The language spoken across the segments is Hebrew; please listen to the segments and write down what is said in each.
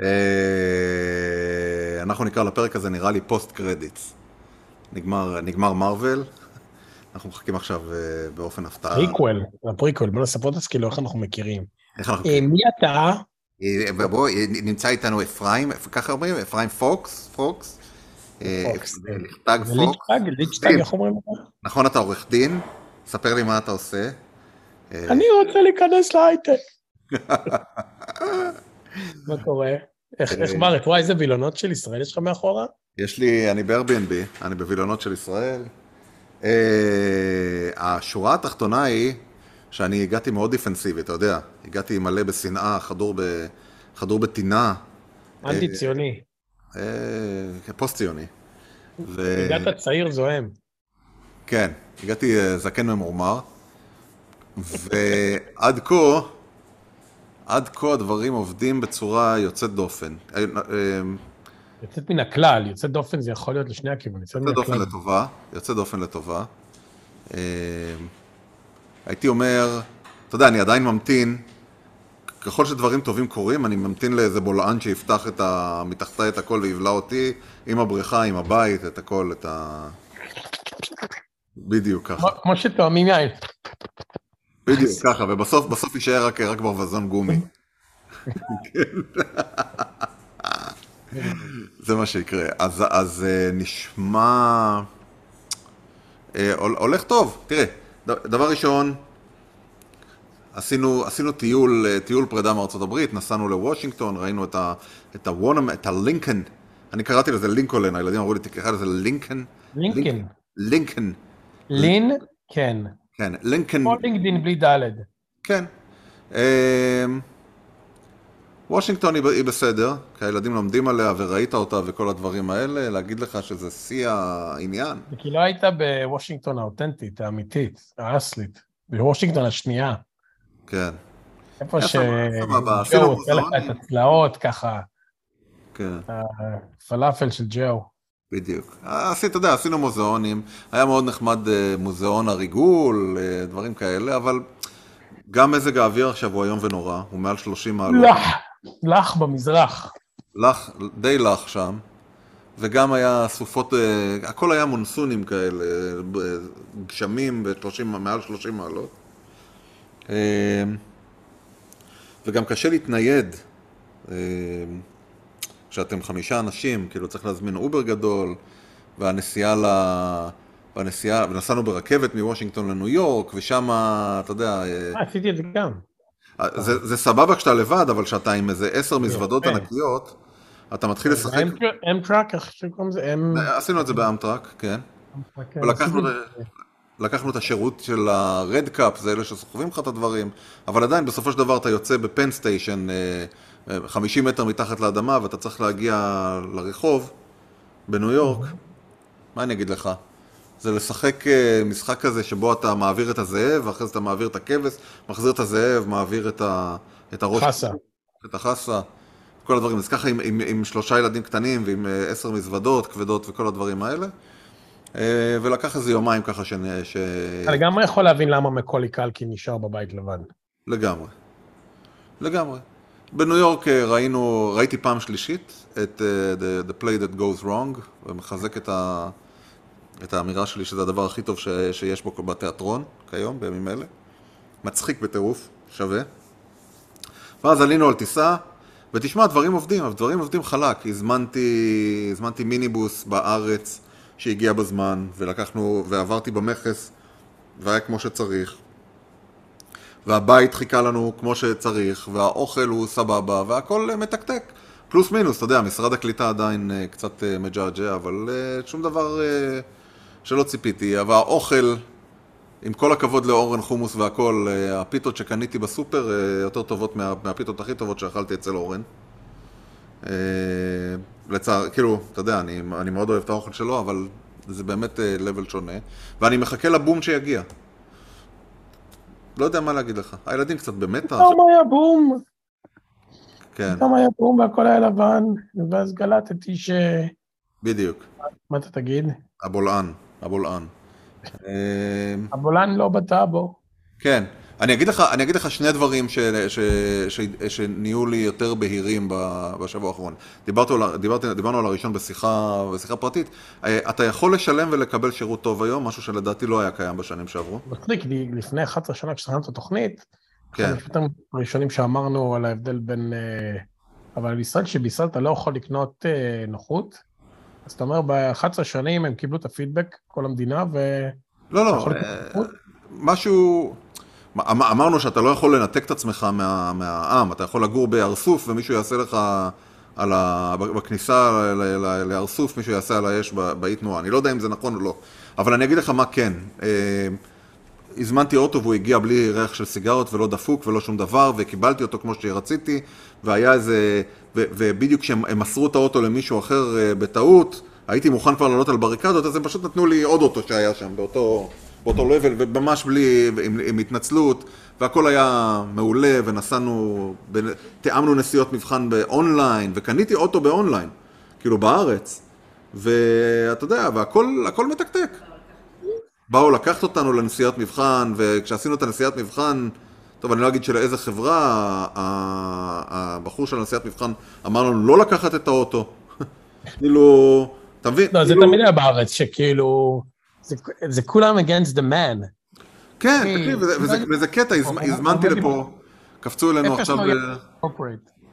אה, אנחנו נקרא לפרק הזה, נראה לי post credits. נגמר, Marvel, אנחנו מחכים עכשיו אה, באופן הפתעה. prequel, ה prequel, בוא נספר את זה כאילו איך אנחנו מכירים. איך אנחנו... אה, מי אתה? בוא, נמצא איתנו אפרים, ככה אומרים? אפרים פוקס? פוקס? אה, פוקס, ליצ'טג, איך אומרים לך? נכון, אתה עורך דין? ספר לי מה אתה עושה. אני רוצה להיכנס להייטק. מה קורה? איך איך בארץ? וואי, איזה וילונות של ישראל יש לך מאחורה? יש לי, אני ב-Airbnb, אני בווילונות של ישראל. אה, השורה התחתונה היא שאני הגעתי מאוד דיפנסיבי, אתה יודע. הגעתי מלא בשנאה, חדור, בטינה, אנטי ציוני. אה, פוסט ציוני. ו... הגעת צעיר זועם. כן, הגעתי אה, זקן ממורמר, ועד כה, עד כה הדברים עובדים בצורה יוצאת דופן. אה, אה, יוצאת מן הכלל, יוצאת דופן זה יכול להיות לשני הכיוונים. יוצאת מן יוצא דופן. לטובה, יוצא דופן לטובה. אה, הייתי אומר, אתה יודע, אני עדיין ממתין, ככל שדברים טובים קורים, אני ממתין לאיזה בולען שיפתח את ה... מתחתיי את הכל ויבלע אותי, עם הבריכה, עם הבית, את הכל, את ה... בדיוק ככה, כמו שתואמים יין. בדיוק ככה, ובסוף בסוף יישאר רק, רק ברווזון גומי. זה מה שיקרה. אז, אז אה, נשמע... אה, הול- הולך טוב. תראה, דבר ראשון, עשינו, עשינו טיול, אה, טיול פרידה מארצות הברית, נסענו לוושינגטון, ראינו את, ה, את הוונאם, את הלינקן. אני קראתי לזה לינקולן, הילדים אמרו לי, תקרא לזה לינקן. לינקן. לינקן, לין, כן. כן, לינקן. כמו לינקדין בלי ד'. כן. אמ, וושינגטון היא בסדר, כי הילדים לומדים עליה וראית אותה וכל הדברים האלה, להגיד לך שזה שיא העניין. כי לא היית בוושינגטון האותנטית, האמיתית, האסלית. בוושינגטון השנייה. כן, איפה ש... ג'ו עשינו עושה לך. את הצלעות ככה, כן, הפלאפל של ג'ו. בדיוק. עשית, אתה יודע, עשינו מוזיאונים, היה מאוד נחמד אה, מוזיאון הריגול, אה, דברים כאלה, אבל גם מזג האוויר עכשיו הוא איום ונורא, הוא מעל 30 מעלות. לח, לח במזרח. לח, די לח שם, וגם היה סופות, אה, הכל היה מונסונים כאלה, ב- גשמים ב-30, מעל 30 מעלות. וגם קשה להתנייד. אה, כשאתם חמישה אנשים, כאילו צריך להזמין אובר גדול, והנסיעה ל... והנסיעה, ונסענו ברכבת מוושינגטון לניו יורק, ושם, אתה יודע, אה, אה, עשיתי את זה גם. זה, זה סבבה כשאתה לבד, אבל כשאתה עם איזה עשר מזוודות יפה. ענקיות, אתה מתחיל לשחק. אמטראק, איך שקוראים לזה? אמ... עשינו את זה באמטראק, כן. כן, ולקחנו את זה. לקחנו את השירות של ה-Red Cup, זה אלה שסוחבים לך את הדברים, אבל עדיין בסופו של דבר אתה יוצא בפן סטיישן אה, אה, 50 מטר מתחת לאדמה ואתה צריך להגיע לרחוב בניו יורק. מה אני אגיד לך? זה לשחק אה, משחק כזה שבו אתה מעביר את הזאב, ואחרי זה אתה מעביר את הכבש, מחזיר את הזאב, מעביר את, ה... את הראש. חסה. את החסה, כל הדברים. אז ככה עם, עם, עם שלושה ילדים קטנים ועם אה, עשר מזוודות כבדות וכל הדברים האלה. אה, ולקח איזה יומיים ככה ש... ש... אתה לגמרי יכול להבין למה מקולי קלקי נשאר בבית לבד. לגמרי. לגמרי. בניו יורק אה, ראינו, ראיתי פעם שלישית את uh, the, the play that goes wrong, ומחזק את, ה, את האמירה שלי שזה הדבר הכי טוב ש, שיש בו בתיאטרון כיום, בימים אלה. מצחיק בטירוף, שווה. ואז עלינו על טיסה, ותשמע, דברים עובדים, דברים עובדים חלק. הזמנתי, הזמנתי מיניבוס בארץ שהגיע בזמן, ולקחנו, ועברתי במכס, והיה כמו שצריך. והבית חיכה לנו כמו שצריך, והאוכל הוא סבבה, והכל אה, מתקתק. פלוס מינוס, אתה יודע, משרד הקליטה עדיין אה, קצת אה, מג'עג'ע, אבל שום דבר שלא ציפיתי. אבל האוכל, עם כל הכבוד לאורן חומוס והכל, הפיתות שקניתי בסופר יותר טובות מה, מהפיתות הכי טובות שאכלתי אצל אורן. לצער, כאילו, אתה יודע, אני, אני מאוד אוהב את האוכל שלו, אבל זה באמת לבל שונה. ואני מחכה לבום שיגיע. לא יודע מה להגיד לך. הילדים קצת במתח. פתאום היה בום, כן, פתאום היה בום והכל היה לבן, ואז גלטתי ש... בדיוק. מה אתה תגיד? הבולען, הבולען. אה, הבולען לא בטאבו. כן, אני אגיד לך, אני אגיד לך שני דברים ש, ש, ש, שנהיו לי יותר בהירים בשבוע האחרון. דיברת, על- דיברתי, דיברנו על הראשון בשיחה, בשיחה פרטית. אה, אתה יכול לשלם ולקבל שירות טוב היום, משהו שלדעתי לא היה קיים בשנים שעברו. מצחיק, לי- לפני 11 שנה כשסיימנו את התוכנית, כן. אחד המשפטים הראשונים שאמרנו על ההבדל בין... אה, אבל בישראל, שבישראל אתה לא יכול לקנות אה, נוחות, אז אתה אומר, ב-11 שנים הם קיבלו את הפידבק, כל המדינה, ו... לא, לא? משהו... אמ- אמרנו שאתה לא יכול לנתק את עצמך מה, מהעם, אתה יכול לגור בארסוף ומישהו יעשה לך על ה... בכניסה ל- ל- לארסוף, מישהו יעשה על האש באי תנועה. אני לא יודע אם זה נכון או לא, אבל אני אגיד לך מה כן. אה, הזמנתי אוטו והוא הגיע בלי ריח של סיגרות ולא דפוק ולא שום דבר, וקיבלתי אותו כמו שרציתי, והיה איזה... ו- ובדיוק כשהם הם מסרו את האוטו למישהו אחר אה, בטעות, הייתי מוכן כבר לעלות על בריקדות, אז הם פשוט נתנו לי עוד אוטו שהיה שם, באותו, באותו לבל, וממש בלי, עם, עם התנצלות, והכל היה מעולה, ונסענו, תיאמנו נסיעות מבחן באונליין, וקניתי אוטו באונליין, כאילו בארץ, ואתה יודע, והכל הכל מתקתק. באו לקחת אותנו לנסיעת מבחן, וכשעשינו את הנסיעת מבחן, טוב, אני לא אגיד שלאיזה חברה, הבחור של הנסיעת מבחן אמר לנו לא לקחת את האוטו. כאילו, אתה מבין? לא, זה כאילו- תמיד היה בארץ, שכאילו... זה, כולם against the man. כן, תקשיב, וזה- וזה- זה- וזה קטע, הזמנתי לפה, קפצו אלינו עכשיו, אה.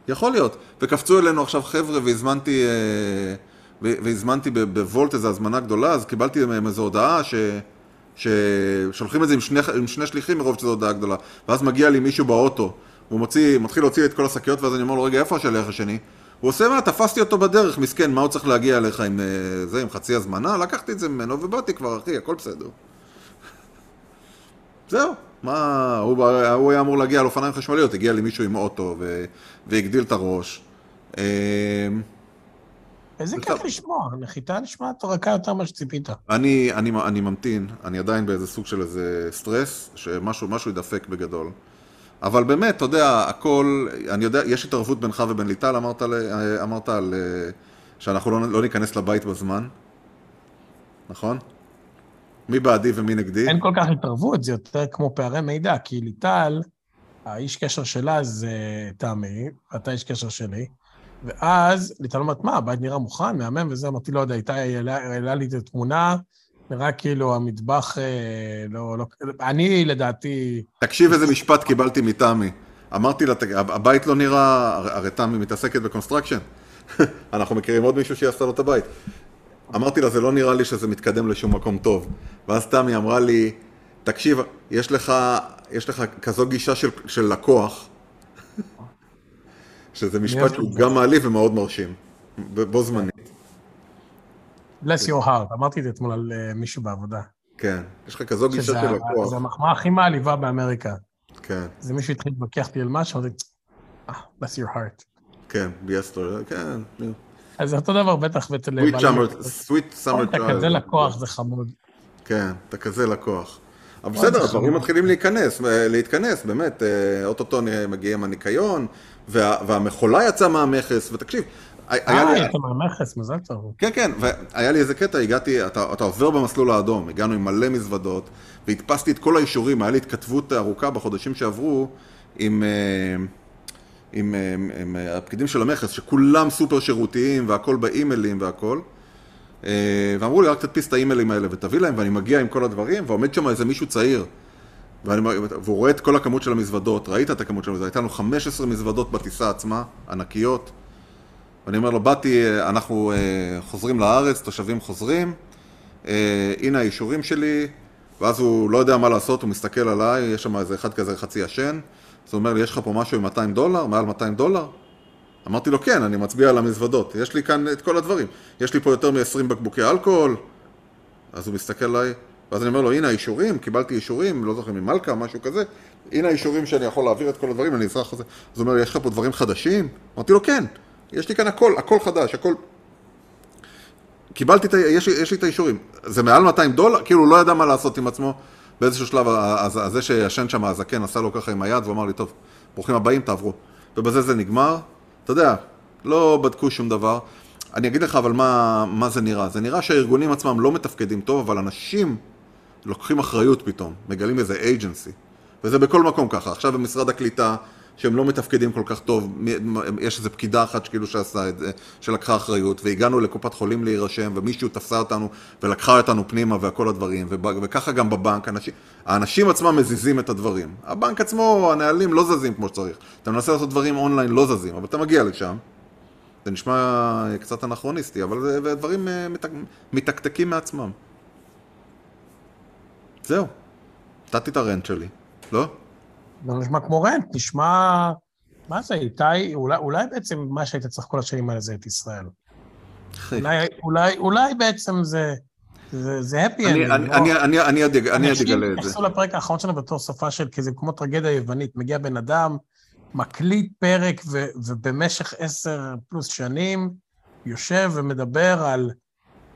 יכול להיות, וקפצו אלינו עכשיו חבר'ה והזמנתי, אה, והזמנתי בוולט איזו הזמנה גדולה, אז קיבלתי מהם איזו הודעה ש... ששולחים את זה עם שני, עם שני שליחים מרוב שזו הודעה גדולה, ואז מגיע לי מישהו באוטו, הוא מוציא, מתחיל להוציא את כל השקיות, ואז אני אומר לו, רגע, איפה השליח השני? הוא עושה מה, תפסתי אותו בדרך, מסכן, מה הוא צריך להגיע אליך עם אה, זה, עם חצי הזמנה? לקחתי את זה ממנו ובאתי כבר, אחי, הכל בסדר. זהו, מה, הוא, בא- הוא היה אמור להגיע על אופניים חשמליות, הגיע לי מישהו עם אוטו ו, והגדיל את הראש. אה, איזה זה כיף טוב. לשמוע, נחיתה נשמעת רכה יותר ממה שציפית. אני... אני, אני, ממתין, אני עדיין באיזה סוג של איזה סטרס, שמשהו משהו ידפק בגדול. אבל באמת, אתה יודע, הכל, אני יודע, יש התערבות בינך ובין ליטל, אמרת, ל- אמרת על, אה, שאנחנו לא, לא ניכנס לבית בזמן, נכון? מי בעדי ומי נגדי? אין כל כך התערבות, זה יותר כמו פערי מידע, כי ליטל, האיש קשר שלה זה תמי, ואתה איש קשר שלי, ואז ליטל אומרת, מה, הבית נראה מוכן, מהמם וזה, אמרתי, לא יודע, איתי העלה לי את התמונה, נראה כאילו המטבח אה, לא, לא... אני, לדעתי, תקשיב איזה משפט קיבלתי מתמי. אמרתי לה, "תג- הבית לא נראה, הר- הרי תמי מתעסקת ב construction. אנחנו מכירים עוד מישהו שיעשה לו את הבית. אמרתי לה, זה לא נראה לי שזה מתקדם לשום מקום טוב. ואז תמי אמרה לי, תקשיב, יש לך, יש לך כזו גישה של, של לקוח, שזה משפט שהוא. גם מעליב ומאוד מרשים, בו זמנית. Bless your heart, אמרתי את זה אתמול על אה, מישהו בעבודה. כן, יש לך כזו גישה של לקוח. זה המחמאה הכי מעליבה באמריקה. כן, זה מישהו התחיל להתווכח איתי על משהו, אמרתי, "אה, bless your heart. כן, ביאס לו, כן. אז זה אותו דבר בטח אצל... sweet summer, summer אתה child. כזה לקוח, זה חמוד. כן, אתה כזה לקוח. אבל בסדר, הדברים. מתחילים להיכנס, אה, להתכנס, באמת, אה, אוטוטו מגיעים הניקיון, וה, והמכולה יצאה מהמכס, ותקשיב. אה, אתה מהמכס, מזל טוב. כן, כן, והיה לי איזה קטע, הגעתי, אתה, אתה עובר במסלול האדום, הגענו עם מלא מזוודות, והדפסתי את כל האישורים, היה לי התכתבות ארוכה בחודשים שעברו עם, אה, עם, אה, עם, עם אה, הפקידים של המכס, שכולם סופר שירותיים, והכל באימיילים והכל. אה, ואמרו לי, רק תדפיס את האימיילים האלה ותביא להם, ואני מגיע עם כל הדברים, ועומד שם איזה מישהו צעיר. ואני, והוא רואה את כל הכמות של המזוודות, ראית את הכמות של המזוודות, הייתה לנו 15 מזוודות בטיסה עצמה, ענקיות. ואני אומר לו, באתי, אה, אנחנו אה, חוזרים לארץ, תושבים חוזרים, אה, הנה האישורים שלי, ואז הוא לא יודע מה לעשות, הוא מסתכל עליי, יש שם איזה אחד כזה חצי ישן, אז הוא אומר לי, יש לך פה משהו עם 200 דולר, מעל 200 דולר? אמרתי לו, כן, אני מצביע על המזוודות, יש לי כאן את כל הדברים, יש לי פה יותר מ-20 בקבוקי אלכוהול, אז הוא מסתכל עליי, ואז אני אומר לו, הנה האישורים, קיבלתי אישורים, לא זוכר ממלכה, משהו כזה, הנה האישורים שאני יכול להעביר את כל הדברים, אני אזרח הזה. אז הוא אומר לי, יש לך פה דברים חדשים? אמרתי לו, כן, יש לי כאן הכל, הכל חדש, הכל... קיבלתי את ה... יש, יש לי את האישורים. זה מעל 200 דולר? כאילו, לא ידע מה לעשות עם עצמו. באיזשהו שלב, זה שישן שם, הזקן, עשה לו ככה עם היד, והוא אמר לי, טוב, ברוכים הבאים, תעברו. ובזה זה נגמר. אתה יודע, לא בדקו שום דבר. אני אגיד לך אבל מה, מה זה נראה. זה נראה שהארגונים עצמם לא מתפקדים טוב, אבל אנשים לוקחים אחריות פתאום, מגלים איזה agency. וזה בכל מקום ככה. עכשיו במשרד הקליטה, שהם לא מתפקדים כל כך טוב, יש איזו פקידה אחת שכאילו שעשה את זה, שלקחה אחריות, והגענו לקופת חולים להירשם, ומישהו תפסה אותנו ולקחה אותנו פנימה וכל הדברים, וככה גם בבנק, אנשים, האנשים עצמם מזיזים את הדברים. הבנק עצמו, הנהלים לא זזים כמו שצריך. אתה מנסה לעשות דברים אונליין, לא זזים, אבל אתה מגיע לשם. זה נשמע קצת אנכרוניסטי, אבל דברים אה, מתקתקים מעצמם. זהו, נתתי את הרנט שלי, לא? לא נשמע כמו רנט, נשמע... מה זה, איתי, אולי, אולי בעצם מה שהיית צריך כל השנים האלה זה את ישראל. אולי, אולי, אולי בעצם זה... זה, happy ending. אני, אני, אני אגלה את זה. אנשים נכנסו לפרק האחרון שלנו בתור שפה של, כי זה כמו טרגדיה יוונית, מגיע בן אדם, מקליט פרק, ו, ובמשך עשר פלוס שנים יושב ומדבר על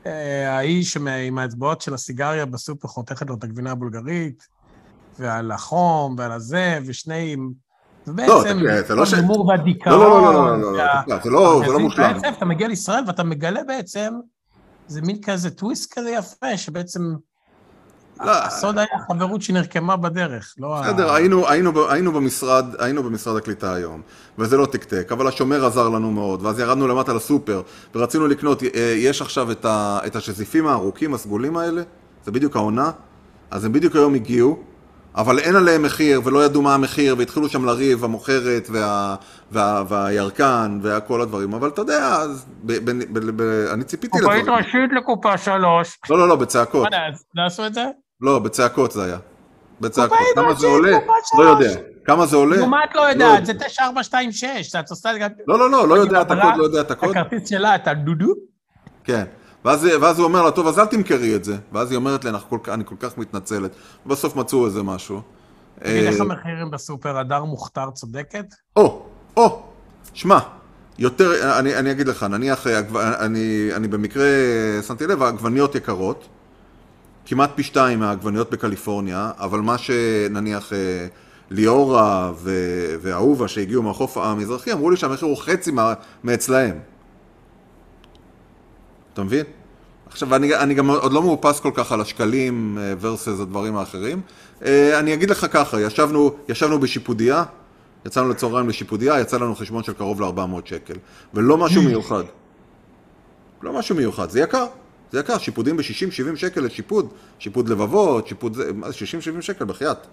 אה, האיש עם האצבעות של הסיגריה בסופר חותכת לו את הגבינה הבולגרית, ועל החום, ועל הזה, ושני... ובעצם, לא, זה לא ש... ההימור והדיכאון. לא, לא, לא, לא, לא, זה לא, מושלם. בעצם אתה מגיע לישראל ואתה מגלה בעצם, זה מין כזה טוויסט כזה יפה, שבעצם... הסוד היה חברות שנרקמה בדרך, לא ה... בסדר, היינו, במשרד, הקליטה היום, וזה לא תקתק, אבל השומר עזר לנו מאוד, ואז ירדנו למטה לסופר, ורצינו לקנות, אה, יש עכשיו את השזיפים הארוכים, הסגולים האלה, זה בדיוק העונה, אז הם בדיוק היום הגיעו, אבל אין עליהם מחיר, ולא ידעו מה המחיר, והתחילו שם לריב, המוכרת וה, וה, והירקן וכל הדברים, אבל אתה יודע, אז ב, ב, ב, ב, ב, אני ציפיתי לדברים. קופאית ראשית לקופה שלוש. לא, לא, לא, בצעקות. מה, נעשו את זה? לא, בצעקות זה היה. בצעקות. כמה זה עולה? לא יודע. כמה זה עולה? נו, מה את לא יודעת? זה 9426, את עושה... לא, לא, לא, לא יודע את הקוד, לא יודע את הקוד. הכרטיס שלה, אתה דודו? כן. ואז, ואז הוא אומר לה, טוב, אז אל תמכרי את זה. ואז היא אומרת לי, אני כל כך מתנצלת. ובסוף מצאו איזה משהו. תגיד, איך המחירים בסופר? הדר מוכתר צודקת? או, או, שמע, יותר, אני, אני אגיד לך, נניח, אני, אני במקרה שמתי לב, העגבניות יקרות, כמעט פי שתיים מהעגבניות בקליפורניה, אבל מה שנניח ליאורה ואהובה שהגיעו מהחוף המזרחי, אמרו לי שהמחיר הוא חצי מאצלהם. אתה מבין? עכשיו, אני, אני גם עוד לא מאופס כל כך על השקלים versus הדברים האחרים. אני אגיד לך ככה, ישבנו, ישבנו בשיפודיה, יצאנו לצהריים לשיפודיה, יצא לנו חשבון של קרוב ל-400 שקל. ולא משהו מיוחד. לא משהו מיוחד, זה יקר. זה יקר, שיפודים ב-60-70 שקל לשיפוד, שיפוד לבבות, שיפוד זה, מה זה 60-70 שקל בחייאת.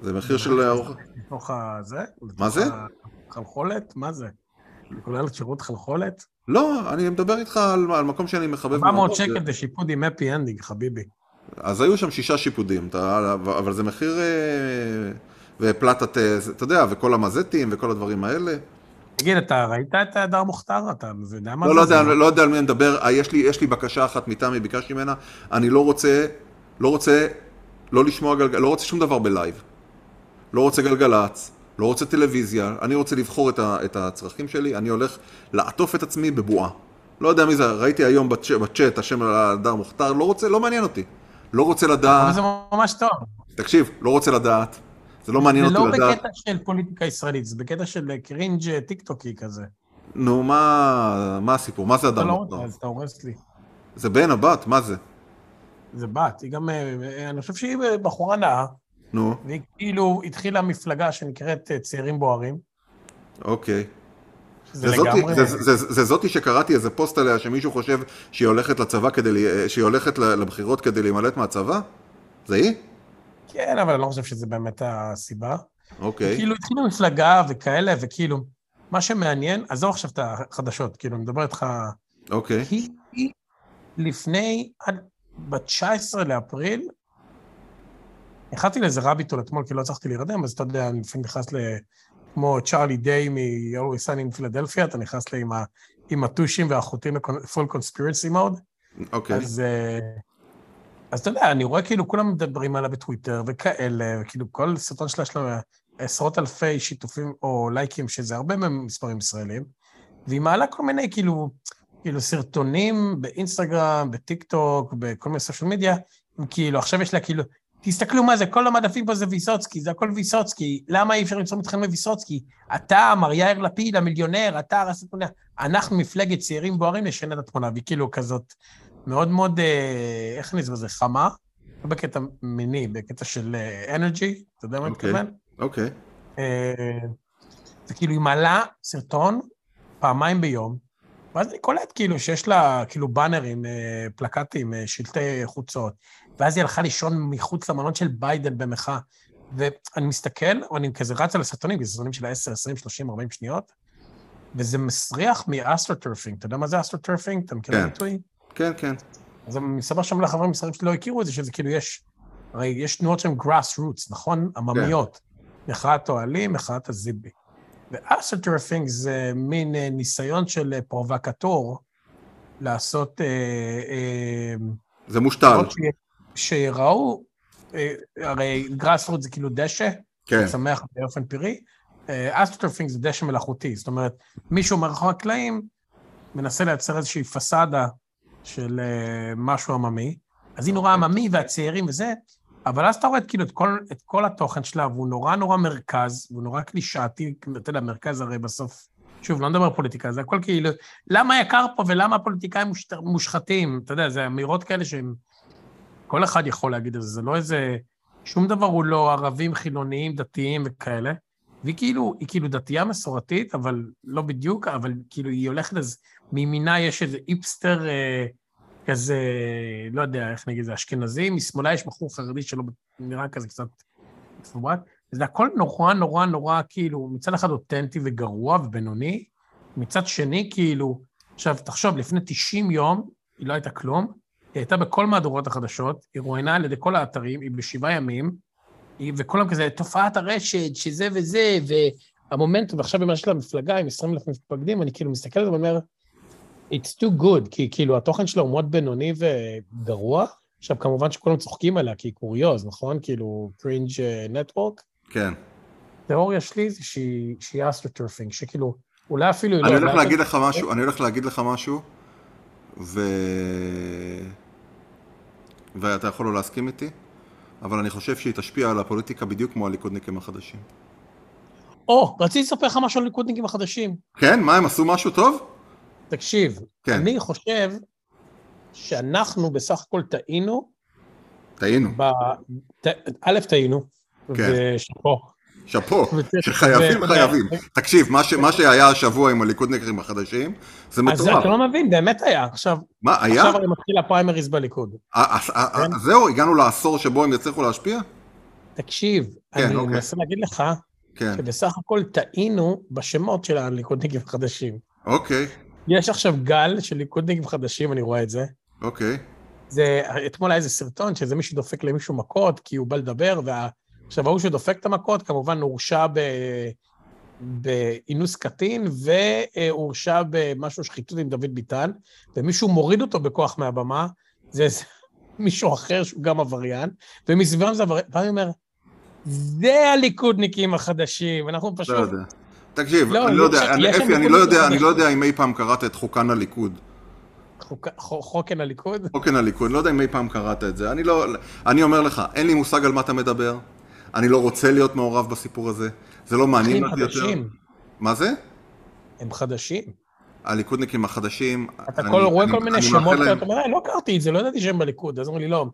זה מחיר של ארוחה. לתוך הזה? מה זה? חלחולת? מה זה? כולל שירות חלחולת? לא, אני מדבר איתך על, על מקום שאני מחבב. 400 שקל זה שיפוד עם happy ending, חביבי. אז היו שם שישה שיפודים, אתה, אבל זה מחיר... אה, ופלטת, אתה יודע, וכל המזטים וכל הדברים האלה. תגיד, אתה ראית את הדר מוכתר? אתה יודע מה לא, זה? לא, לא, לא יודע על מי אני מדבר. אה, יש לי, יש לי בקשה אחת מתמי, ביקשתי ממנה. אני לא רוצה, לא רוצה, לא לשמוע גלגל, לא רוצה שום דבר בלייב. לא רוצה גלגלצ, לא רוצה טלוויזיה, אני רוצה לבחור את, ה, את הצרכים שלי, אני הולך לעטוף את עצמי בבועה. לא יודע מי זה, ראיתי היום בצ'אט, בצ'אט השם הדר מוכתר, לא רוצה, לא מעניין אותי. לא רוצה לדעת... אבל זה ממש טוב. תקשיב, לא רוצה לדעת. זה לא מעניין אותי לדעת. זה לא בקטע של פוליטיקה ישראלית, זה בקטע של cringe טיקטוקי כזה. נו, מה, מה הסיפור? מה זה אדם? אתה לא רוצה, אז אתה הורס לי. זה בן הבת, מה זה? זה בת, היא גם, אה, אני חושב שהיא בחורה נאה. נו. והיא כאילו התחילה מפלגה שנקראת אה, צעירים בוערים. אוקיי. זה, זה, זאתי, זה, זה, זה, זה זאתי שקראתי איזה פוסט עליה שמישהו חושב שהיא הולכת לצבא כדי, אה, שהיא הולכת לבחירות כדי להימלט מהצבא? זה היא? כן, אבל אני לא חושב שזה באמת הסיבה. אוקיי. כאילו התחילו מפלגה וכאלה, וכאילו, מה שמעניין, עזוב עכשיו את החדשות, כאילו, אני מדבר איתך... אוקיי. היא, היא לפני, עד ב-19 לאפריל, נכנסתי לאיזה רביטול אתמול, כי לא הצלחתי להירדם, אז אתה יודע, אני לפעמים נכנס ל... כמו צ'ארלי דיי מ-Always Sunny in Philadelphia, אתה נכנס לי עם הטושים והחוטים לפול קונספירצי מוד. אוקיי. אז... Uh, אז אתה יודע, אני רואה כאילו כולם מדברים עליו בטוויטר וכאלה, וכאילו כל סרטון שלה יש לו עשרות אלפי שיתופים או לייקים, שזה הרבה מספרים ישראלים, והיא מעלה כל מיני כאילו, כאילו סרטונים באינסטגרם, בטיק טוק, בכל מיני סושיאל מדיה, כאילו עכשיו יש לה כאילו, תסתכלו מה זה, כל המדפים פה זה ויסוצקי, זה הכל ויסוצקי, למה אי אפשר למצוא מתחיל מוויסוצקי? אתה, מר יאיר לפיד, המיליונר, אתה הרס התמונה, אנחנו מפלגת צעירים בוערים לשנה את התמונה, והיא כאילו כזאת מאוד מאוד, אה, איך אסביר לזה, חמה. לא בקטע מיני, בקטע של energy, אתה יודע מה אני אוקיי. מתכוון? אוקיי. אה, זה כאילו, היא מעלה סרטון פעמיים ביום, ואז אני קולט כאילו שיש לה כאילו באנרים, אה, פלקטים, אה, שלטי חוצות, ואז היא הלכה לישון מחוץ למלון של ביידן במחאה. ואני מסתכל, ואני כזה רץ על הסרטונים, כי זה סרטונים של 10, 20, 30, 40 שניות, וזה מסריח מ astroturfing. אתה יודע מה זה astroturfing? אתה מכיר את כן. הביטוי? כן, כן. אז אני מספר שם לחברים מסחרים שלי לא הכירו את זה, שזה כאילו יש, הרי יש תנועות שהן grass roots, נכון? עממיות. מחאת אוהלים, מחאת הזיבי. ו astroturfing זה מין אה, ניסיון של אה, פרובוקטור לעשות... אה, אה, זה מושתל. שיראו, אה, הרי grass roots זה כאילו דשא, כן. צמח באופן פראי. astroturfing זה דשא מלאכותי, זאת אומרת, מישהו מאחורי הקלעים מנסה לייצר איזושהי פסאדה של אה, משהו עממי, אז היא נורא עממי והצעירים וזה, אבל אז אתה רואה כאילו, את, כל, את כל התוכן שלה, והוא נורא נורא מרכז, והוא נורא קלישאתי, אתה יודע, מרכז הרי בסוף, שוב, לא מדבר פוליטיקה, זה הכל כאילו, למה יקר פה ולמה הפוליטיקאים מושחתים? אתה יודע, זה אמירות כאלה שהם... כל אחד יכול להגיד את זה, זה לא איזה... שום דבר הוא לא ערבים, חילוניים, דתיים וכאלה. והיא כאילו, היא כאילו דתייה מסורתית, אבל לא בדיוק, אבל כאילו היא הולכת אז, מימינה יש איזה איפסטר אה, כזה, לא יודע איך נגיד, זה אשכנזי, משמאלה יש בחור חרדי שלא נראה כזה קצת מפוברק. זה הכל נורא נורא נורא כאילו, מצד אחד אותנטי וגרוע ובינוני, מצד שני כאילו, עכשיו תחשוב, לפני 90 יום היא לא הייתה כלום, היא הייתה בכל מהדורות החדשות, היא רואיינה על ידי כל האתרים, היא בשבעה ימים, היא, וכולם כזה, תופעת הרשת, שזה וזה, והמומנטום, ועכשיו אם יש לה מפלגה עם 20 אלף מתפקדים, אני כאילו מסתכל על זה ואומר, it's too good, כי כאילו התוכן שלה הוא מאוד בינוני וגרוע. עכשיו, כמובן שכולם צוחקים עליה, כי היא קוריוז, נכון? כאילו, cringe network. כן. התיאוריה שלי זה שהיא שהיא astroturfing, שכאילו, אולי אפילו... היא אני לא- הולך להגיד לך משהו, אני הולך להגיד לך משהו, ו... ואתה יכול לא להסכים איתי, אבל אני חושב שהיא תשפיע על הפוליטיקה בדיוק כמו הליכודניקים החדשים. או, רציתי לספר לך משהו על ליכודניקים החדשים. כן? מה, הם עשו משהו טוב? תקשיב, כן. אני חושב שאנחנו בסך הכל טעינו, טעינו. ב... ט... א', טעינו, כן. ושאפו. שאפו, שחייבים חייבים. תקשיב, מה ש- מה שהיה השבוע עם הליכודניקים החדשים, זה אז אתה מטורף. לא מבין, באמת היה. עכשיו, מה, היה? עכשיו הרי מתחיל הפריימריז בליכוד. כן. זהו, הגענו לעשור שבו הם יצליחו להשפיע? תקשיב, כן, אני אוקיי. מנסה להגיד לך כן. שבסך הכל טעינו בשמות של הליכודניקים החדשים. אוקיי, יש עכשיו גל של ליכודניקים חדשים, אני רואה את זה. אוקיי. זה, אתמול היה איזה סרטון שאיזה מישהו דופק למישהו מכות כי הוא בא לדבר, וה... עכשיו, ההוא שדופק את המכות כמובן הורשע ב... באינוס קטין, והורשע במשהו שחיתות עם דוד ביטן, ומישהו מוריד אותו בכוח מהבמה, זה מישהו אחר שהוא גם עבריין, ומסביבם זה עבריין, ואני אומר, זה הליכודניקים החדשים, אנחנו פשוט... לא יודע. תקשיב, לא, אני לא יש- יודע, אני- אפי, אני לא יודע, אני לא. יודע אם אי פעם קראת את חוקן הליכוד. חוק- חו- חוקן הליכוד? חוקן הליכוד, לא יודע אם אי פעם קראת את זה. אני לא, אני אומר לך, אין לי מושג על מה אתה מדבר. אני לא רוצה להיות מעורב בסיפור הזה. זה לא מעניין אותי יותר. חדשים, מה זה? הם חדשים. הליכודניקים החדשים. אתה אני- כל, רואה אני- כל מיני אני שמות, להם- ואתה אומר, "אה, לא הכרתי את זה, לא ידעתי שהם בליכוד. אז אומרים לי, לא.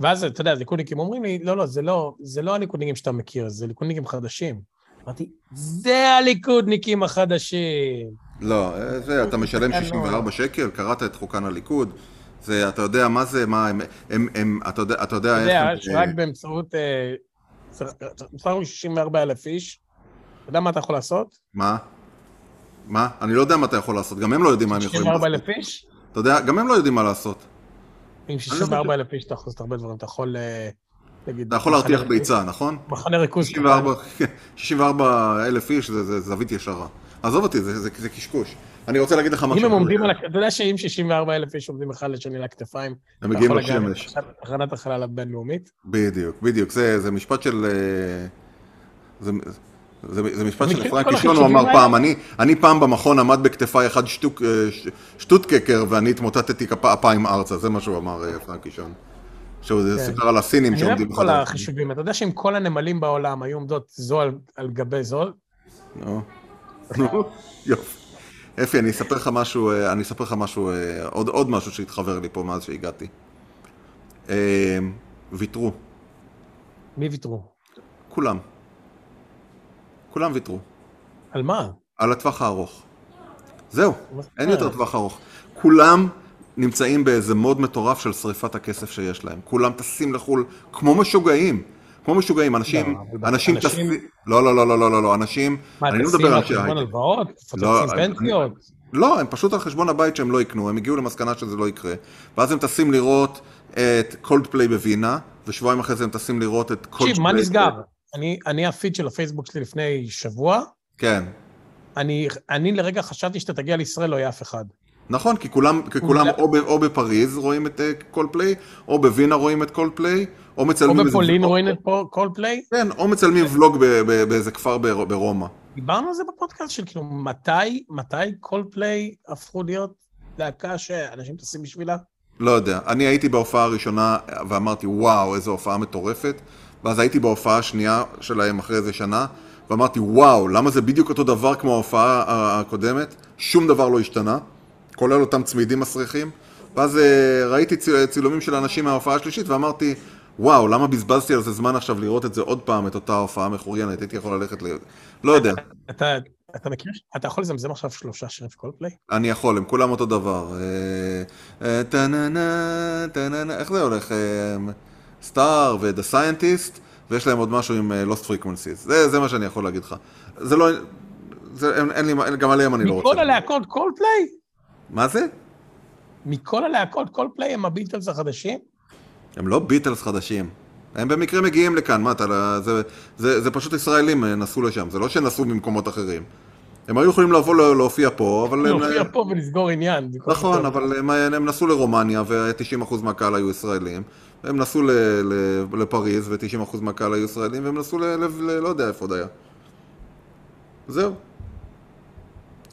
ואז, אתה יודע, הליכודניקים אומרים לי, לא, לא, זה לא, זה לא הליכודניקים שאתה מכיר, זה ליכודניקים חדשים. אמרתי, זה הליכודניקים החדשים. לא, אה, זה, אתה משלם כן, 64 שקל, קראת את חוקן הליכוד. זה, אתה יודע מה זה, מה הם, הם, הם אתה יודע, אתה יודע אתה. יודע, שרק באמצעות... אה, מספרנו 64 אלף איש, אתה יודע מה אתה יכול לעשות? מה? מה? אני לא יודע מה אתה יכול לעשות, גם הם לא יודעים מה הם יכולים 64 לעשות. אלף איש? אתה יודע, גם הם לא יודעים מה לעשות. עם 64 אלף איש אתה יכול לעשות הרבה דברים, אתה יכול, אה, נגיד... אתה יכול להרתיח ביצה, נכון? מחנה ריכוז. 64 64 אלף איש זה, זווית ישרה. עזוב אותי, זה קשקוש. אני רוצה להגיד לך משהו. אם הם עומדים על... אתה יודע שאם 64 אלף איש עומדים אחד לשני על הכתפיים, הם מגיעים לשמש. לתחנת החלל הבינלאומית? בדיוק, בדיוק. זה, זה משפט של... אה, זה, זה, זה משפט של אפרים קישון, הוא אמר פעם, אני, אני פעם במכון עמד בכתפיי אחד שטוק, אה, ש- שטוטקקר ואני התמוטטתי כפ- אפיים ארצה, זה מה שהוא אמר, אה, אפרים קישון. שהוא כן. סיפר על הסינים אני אוהב שעומדים את כל. החישובים. אתה יודע שאם כל הנמלים בעולם היו עומדות זו על- על גבי זו, נו, יופי. אפי, אני אספר לך משהו, אה, אני אספר לך משהו, אה, עוד, עוד משהו שהתחבר לי פה מאז שהגעתי. אה, ויתרו. מי ויתרו? כולם. כולם ויתרו. על מה? על הטווח הארוך. זהו, אין יותר? טווח ארוך. כולם נמצאים באיזה מוד מטורף של שריפת הכסף שיש להם. כולם טסים לחו"ל כמו משוגעים. כמו משוגעים, אנשים, לא, אנשים לא, לא, לא, לא, לא, לא, לא, אנשים, מה, אני לא תשים מדבר על על אנשי חשבון הייטק. הלוואות? לא, מפוצצים אני- פנסיות? לא, הם פשוט על חשבון הבית שהם לא יקנו, הם הגיעו למסקנה שזה לא יקרה. ואז הם טסים לראות את קולד פליי בווינה, ושבועיים אחרי זה הם טסים לראות את Cold תקשיב, מה נסגר? אני- אני, הפיד של הפייסבוק שלי לפני שבוע, כן. אני אני לרגע חשבתי שאתה תגיע לישראל, לא יהיה אף אחד. נכון, כי כולם, כי כולם או, ב, או בפריז רואים את קולד פליי, או בווינה רואים את קולד פליי, או או מצלמים איזה בפולין vlog- רואים את קולפליי? כן, או מצלמים ולוג באיזה כפר בר, ברומא. דיברנו על זה בפודקאסט של כאילו, מתי, מתי קולפליי הפכו להיות להקה שאנשים טסים בשבילה? לא יודע. אני הייתי בהופעה הראשונה ואמרתי, וואו, איזו הופעה מטורפת. ואז הייתי בהופעה השנייה שלהם אחרי איזה שנה, ואמרתי, וואו, למה זה בדיוק אותו דבר כמו ההופעה הקודמת? שום דבר לא השתנה, כולל אותם צמידים מסריחים. ואז אה, ראיתי צי- צילומים של אנשים מההופעה השלישית ואמרתי, וואו, למה בזבזתי על זה זמן עכשיו לראות את זה עוד פעם, את אותה הופעה מחוריינת? הייתי יכול ללכת ל... לא יודע. אתה, אתה מכיר, אתה יכול לזמזם עכשיו שלושה שירים של קולפליי? אני יכול, הם כולם אותו דבר. אה, אה, טה-נה-נה, טה-נה-נה, איך זה הולך? סטאר ו-The Scientist, ויש להם עוד משהו עם אה, Lost Frequencies. זה, זה מה שאני יכול להגיד לך. זה לא... זה, אין, אין לי, גם עליהם אני לא רוצה. מכל הלהקות קולפליי? מה זה? מכל הלהקות קולפליי הם ה Beatles החדשים? הם לא Beatles חדשים. הם במקרה מגיעים לכאן, מה אתה... לא- זה, זה, זה פשוט ישראלים אה, נסעו לשם, זה לא שנסעו ממקומות אחרים. הם היו יכולים לבוא לה- להופיע פה, אבל... הם- נופיע פה ולסגור עניין. זה כל נכון. אבל הם, הם נסעו לרומניה ו-90% מהקהל היו ישראלים. הם נסעו ל, ל, לפריז ו-90% מהקהל היו ישראלים, והם נסעו ל, ל, ל... לא יודע איפה עוד היה. זהו.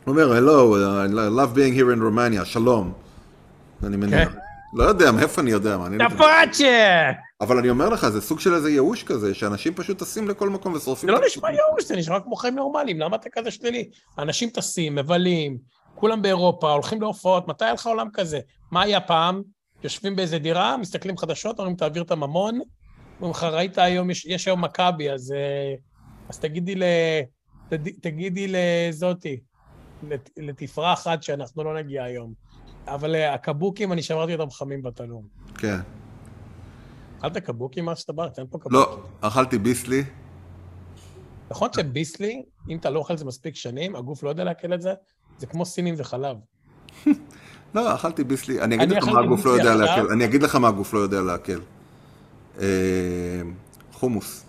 הוא אומר, hello, I love being here in Romania, שלום. אני מניח. כן. לא יודע, מאיפה אני יודע? לא יודע. טפאצ'ה! אבל אני אומר לך, זה סוג של איזה ייאוש כזה, שאנשים פשוט טסים לכל מקום ושורפים... זה לא נשמע ייאוש, זה נשמע כמו חיים נורמליים, למה אתה כזה שלילי? אנשים טסים, מבלים, כולם באירופה, הולכים להופעות, מתי היה לך עולם כזה? מה היה פעם? יושבים באיזה דירה, מסתכלים חדשות, אומרים, תעביר את הממון, אומרים לך, ראית היום, יש, היום מכבי, אז, אה, ל... תגידי לזאתי, לת- לתפרח אחת שאנחנו לא נגיע היום. אבל אה, הקבוקים, אני שמרתי אותם חמים בתנור. כן. אכלת קבוקים מה שאתה בא? תן פה קבוקים. לא, אכלתי ביסלי. נכון שביסלי, אם אתה לא אוכל את זה מספיק שנים, הגוף לא יודע לעכל את זה, זה כמו סינים וחלב. לא, אכלתי ביסלי. אני אגיד לך מה הגוף לא יודע. לעכל. אני אגיד לך מה הגוף לא יודע לעכל. אה, חומוס.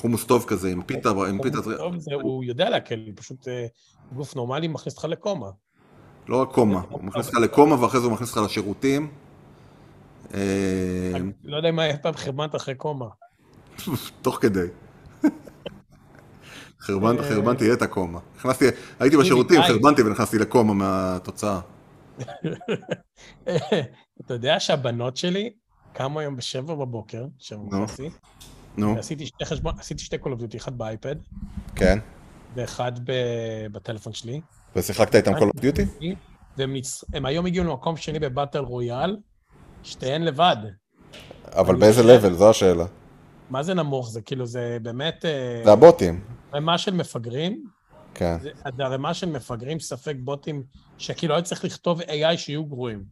חומוס טוב כזה, עם פיתה, עם פיתה... טוב, זה, הוא יודע לעכל, פשוט אה, גוף נורמלי מכניס אותך לקומה. לא רק קומה. הוא מכניס אותך לקומה ואחרי זה הוא מכניס אותך לשירותים. אה, לא יודע מה היה פעם חרמנת אחרי קומה. תוך כדי. חרבנ- אה. חרבנתי את הקומה. נכנסתי, הייתי בשירותים. חרבנתי ונכנסתי לקומה מהתוצאה. אתה יודע שהבנות שלי קמו היום בשבע בבוקר, שבע. וחצי, נו, ועשיתי שתי חשבון, עשיתי שתי call of אחד באייפד, כן. ואחד ב- בטלפון שלי, ושיחקת איתם כל אוף דיוטי? והם ניצ- היום הגיעו למקום שני ב battle royale, שתיהן לבד. אבל באיזה level? זו השאלה. מה זה נמוך? זה כאילו, זה באמת אה, זה הבוטים. רמה של מפגרים, כן. זה הרמה של מפגרים, ספק בוטים, שכאילו היה צריך לכתוב AI שיהיו גרועים.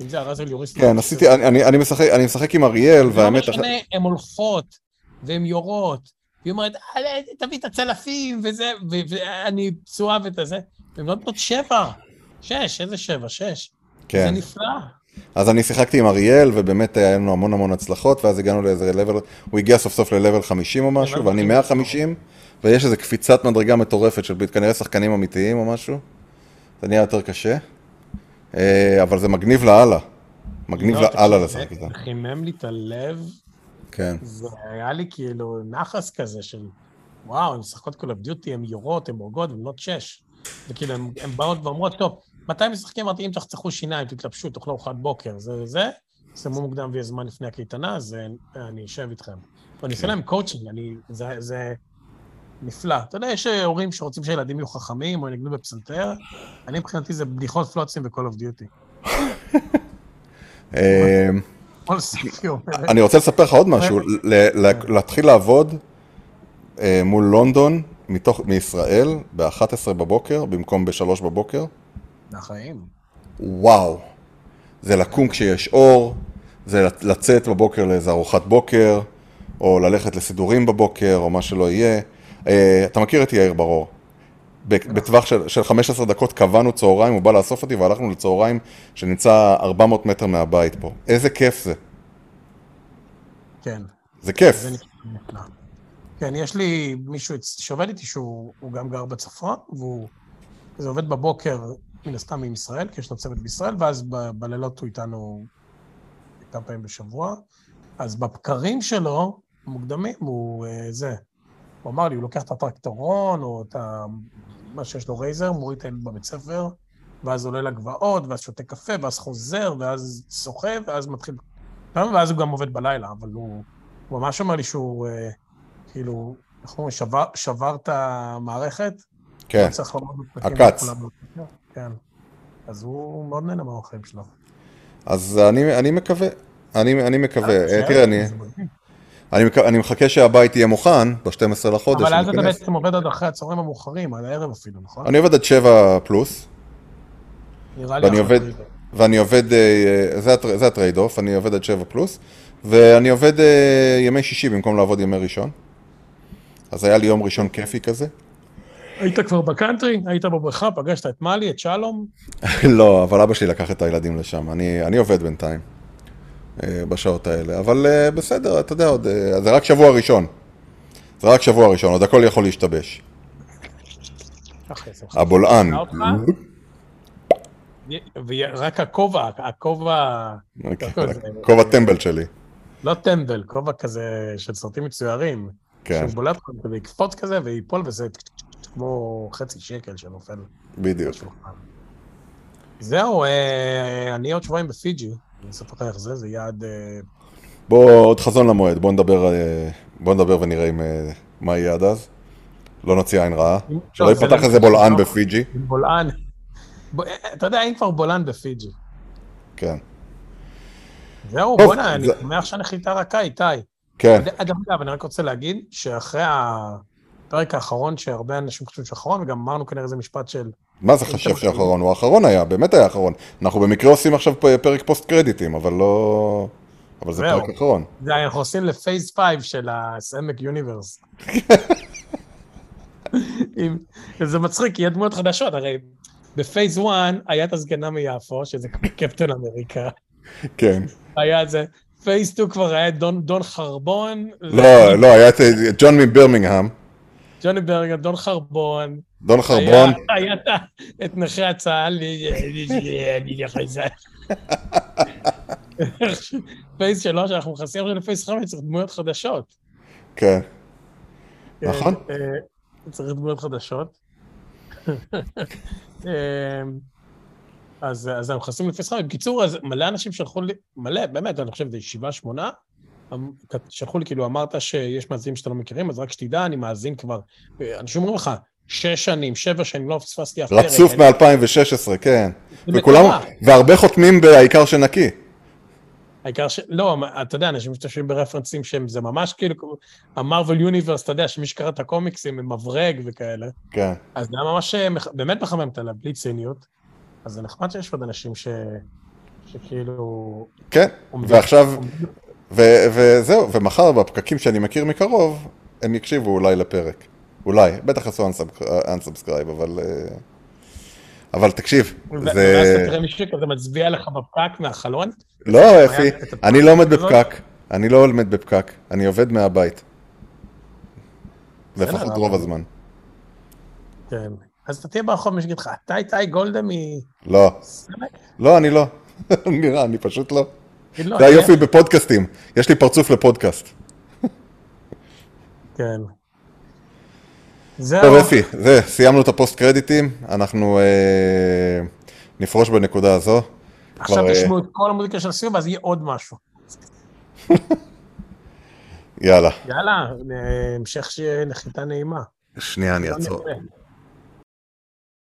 אם זה הרזל יוריסט... כן, עשיתי, אני- אני- אני משחק- אני משחק עם אריאל, לא והאמת... משנה, הן הולכות, והן יורות, והיא אומרת, "אה, תביא את הצלפים, וזה, ואני פצועה ואת הזה. לא נותנות שבע, שש, איזה שבע, שש. זה כן. נפלא. אז אני שיחקתי עם אריאל, ובאמת היה לנו המון המון הצלחות, ואז הגענו לאיזה level, הוא הגיע סוף סוף ל-level 50 או משהו, ואני 150, ויש איזו קפיצת מדרגה מטורפת של כנראה שחקנים אמיתיים או משהו. זה נהיה יותר קשה, אה, אבל זה מגניב לאללה. מגניב לא, לאללה לשחק איתם. זה חימם לי את הלב, כן. זה היה לי כאילו נחס כזה של, וואו, הן משחקות כל duty, הן יורות, הן הורגות, הן בנות שש. וכאילו, הן באות ואומרות, טוב, מתי משחקים? אמרתי, אם תחצחו שיניים, תתלבשו, תאכלו ארוחת בוקר, זה זה, סיימו מוקדם ויש זמן לפני הקייטנה, אז אה, אני אשב איתכם. ואני עושה להם קואוצ'ינג, אני, זה, זה נפלא. אתה יודע, יש אה, הורים שרוצים שהילדים יהיו חכמים או ינגנו בפסנתר, אני מבחינתי זה בדיחות פלוצים ו-call of duty. אני רוצה לספר לך עוד משהו, להתחיל לעבוד אה, מול לונדון מתוך, מישראל ב-11 בבוקר במקום ב-3 בבוקר, מהחיים. וואו. זה לקום כשיש אור, זה לצ- לצאת בבוקר לאיזה ארוחת בוקר, או ללכת לסידורים בבוקר, או מה שלא יהיה. אה, אתה מכיר את יאיר ברור. בטווח של, של 15 דקות קבענו צהריים, הוא בא לאסוף אותי והלכנו לצהריים שנמצא 400 מטר מהבית פה. איזה כיף זה. כן. זה כיף. זה נפלא. כן, יש לי מישהו שעובד איתי שהוא הוא גם גר בצפון, והוא זה עובד בבוקר, מן הסתם עם ישראל, כי יש לו צוות בישראל, ואז ב- בלילות הוא איתנו כמה פעמים בשבוע. אז בבקרים שלו, המוקדמים, הוא אה, זה. הוא אמר לי, הוא לוקח את הטרקטורון, או את ה... מה שיש לו רייזר, מוריד את הילד בבית ספר, ואז עולה לגבעות, ואז שותה קפה, ואז חוזר, ואז שוחה, ואז מתחיל... ואז הוא גם עובד בלילה, אבל הוא, הוא ממש אומר לי שהוא, אה, כאילו, איך אומרים, שבר, שבר את המערכת, כן. צריך. עקץ. כן. אז הוא מאוד נהנה מהאורחים שלו. אז אני, אני מקווה, אני, אני מקווה. אה, בסדר, תראה, אני. אני, מק- אני מחכה שהבית יהיה מוכן ב-12 לחודש. אבל אז אתה. בעצם עובד עד אחרי הצהריים המאוחרים, עד הערב אפילו, נכון? אני עובד עד 7 פלוס, נראה לי ואני עובד. ואני עובד, אה, זה, הטר- זה ה trade off, אני עובד עד 7 פלוס, ואני עובד אה, ימי שישי במקום לעבוד ימי ראשון. אז היה לי יום ראשון כיפי כזה. היית כבר בקאנטרי? היית בבריכה? פגשת את מאלי, את שלום? לא, אבל אבא שלי לקח את הילדים לשם, אני, אני עובד בינתיים, בשעות האלה, אבל אה, בסדר, אתה יודע, עוד, אה, זה רק שבוע ראשון. זה רק שבוע ראשון, עוד הכל יכול להשתבש. הבולען. ורק הכובע, הכובע, אוקיי, הכל זה- כובע טמבל שלי. לא טמבל, כובע כזה של סרטים מצוירים. כן, שהוא בולט כזה יקפוץ כזה וייפול וזה כמו חצי שקל שנופל בדיוק. זהו, אה, אני עוד שבועיים בפיג'י, אני אספר לך איך זה, זה יעד... אה, בוא, עוד חזון למועד, בוא נדבר, אה, בוא נדבר ונראה אם, אה, מה יהיה עד אז. לא נוציא עין רעה. שלא לא, לא- איזה בולען לא- בפיג'י. עם בולען. ב- אתה יודע, אין כבר בולען בפיג'י. כן. זהו, בוא'נה, אני שמח שהנחיתה רכה, איתי. כן, אגב, אגב, אני רק רוצה להגיד שאחרי הפרק האחרון, שהרבה אנשים חושבים שאחרון, וגם אמרנו כנראה איזה משפט של... מה זה חשב שאחרון? הוא האחרון היה, באמת היה האחרון. אנחנו במקרה עושים עכשיו פרק פוסט קרדיטים, אבל לא... אבל זה. פרק אחרון. זה אנחנו עושים לפייס 5 של הסמק יוניברס. זה מצחיק, כי יהיה דמויות חדשות, הרי ב phase 1 היה את הזקנה מיפו, שזה קפטן אמריקה. כן. היה זה, phase 2 כבר היה דון, חרבון. לא, לא, היה את ג'ון מברמינגהם, ג'וני ברגר, דון חרבון. דון חרבון. היה, את- נכי הצה"ל, אני חייזר. phase שלוש, אנחנו נכנסים עכשיו ל phase חמש, צריך דמויות חדשות. כן. נכון. אה, צריך דמויות חדשות. אה, אז, אנחנו נכנסים לפייס חמש. בקיצור, אז מלא אנשים שלחו לי, מלא, באמת, אני חושב, זה שבעה, שמונה, אמ, שלחו לי, כאילו, אמרת שיש מאזינים שאתה לא מכירים, אז רק שתדע, אני מאזין כבר, אה, אנשים אומרים לך, שש שנים, שבע שנים, לא פספסתי אף פרק. רצוף אין- מ-2016, כן. וכולם. והרבה חותמים בעיקר שנקי. העיקר ש... לא, אתה יודע, אנשים משתמשים ברפרנסים שהם, זה ממש כאילו, המרוויל יוניברס, אתה יודע, שמי שקרא את הקומיקסים הם מברג וכאלה. כן. אז זה היה ממש, אה, באמת מחמם את הלב, בלי ציניות. אז זה נחמד שיש עוד אנשים ש... שכאילו... כן. ועכשיו, ו- וזהו, ומחר בפקקים שאני מכיר מקרוב, הם יקשיבו אולי לפרק. אולי, בטח עשו unsubscribe, אבל... אה, אבל תקשיב, ו- ואז אתה זה... תראה מישהו כזה מצביע לך בפקק מהחלון. לא, אפי, אני לא עומד? בפקק. אני לא עומד בפקק, אני עובד מהבית. לפחות רוב הזמן. כן. אז אתה תהיה ברחוב, מישהו יגיד לך, אתה איתי גולדה לא, מסמק? לא, אני לא. נראה, אני פשוט לא. זה "אני- היופי בפודקאסטים, יש לי פרצוף לפודקאסט. כן. זהו. טוב, אפי, זה, סיימנו את הפוסט קרדיטים, אנחנו אה, נפרוש בנקודה הזו. עכשיו אה, תשמעו את כל המוזיקה של הסיום, ואז יהיה עוד משהו. יאללה, יאללה, אה, המשך נחיתה נעימה. שנייה אני אעצור.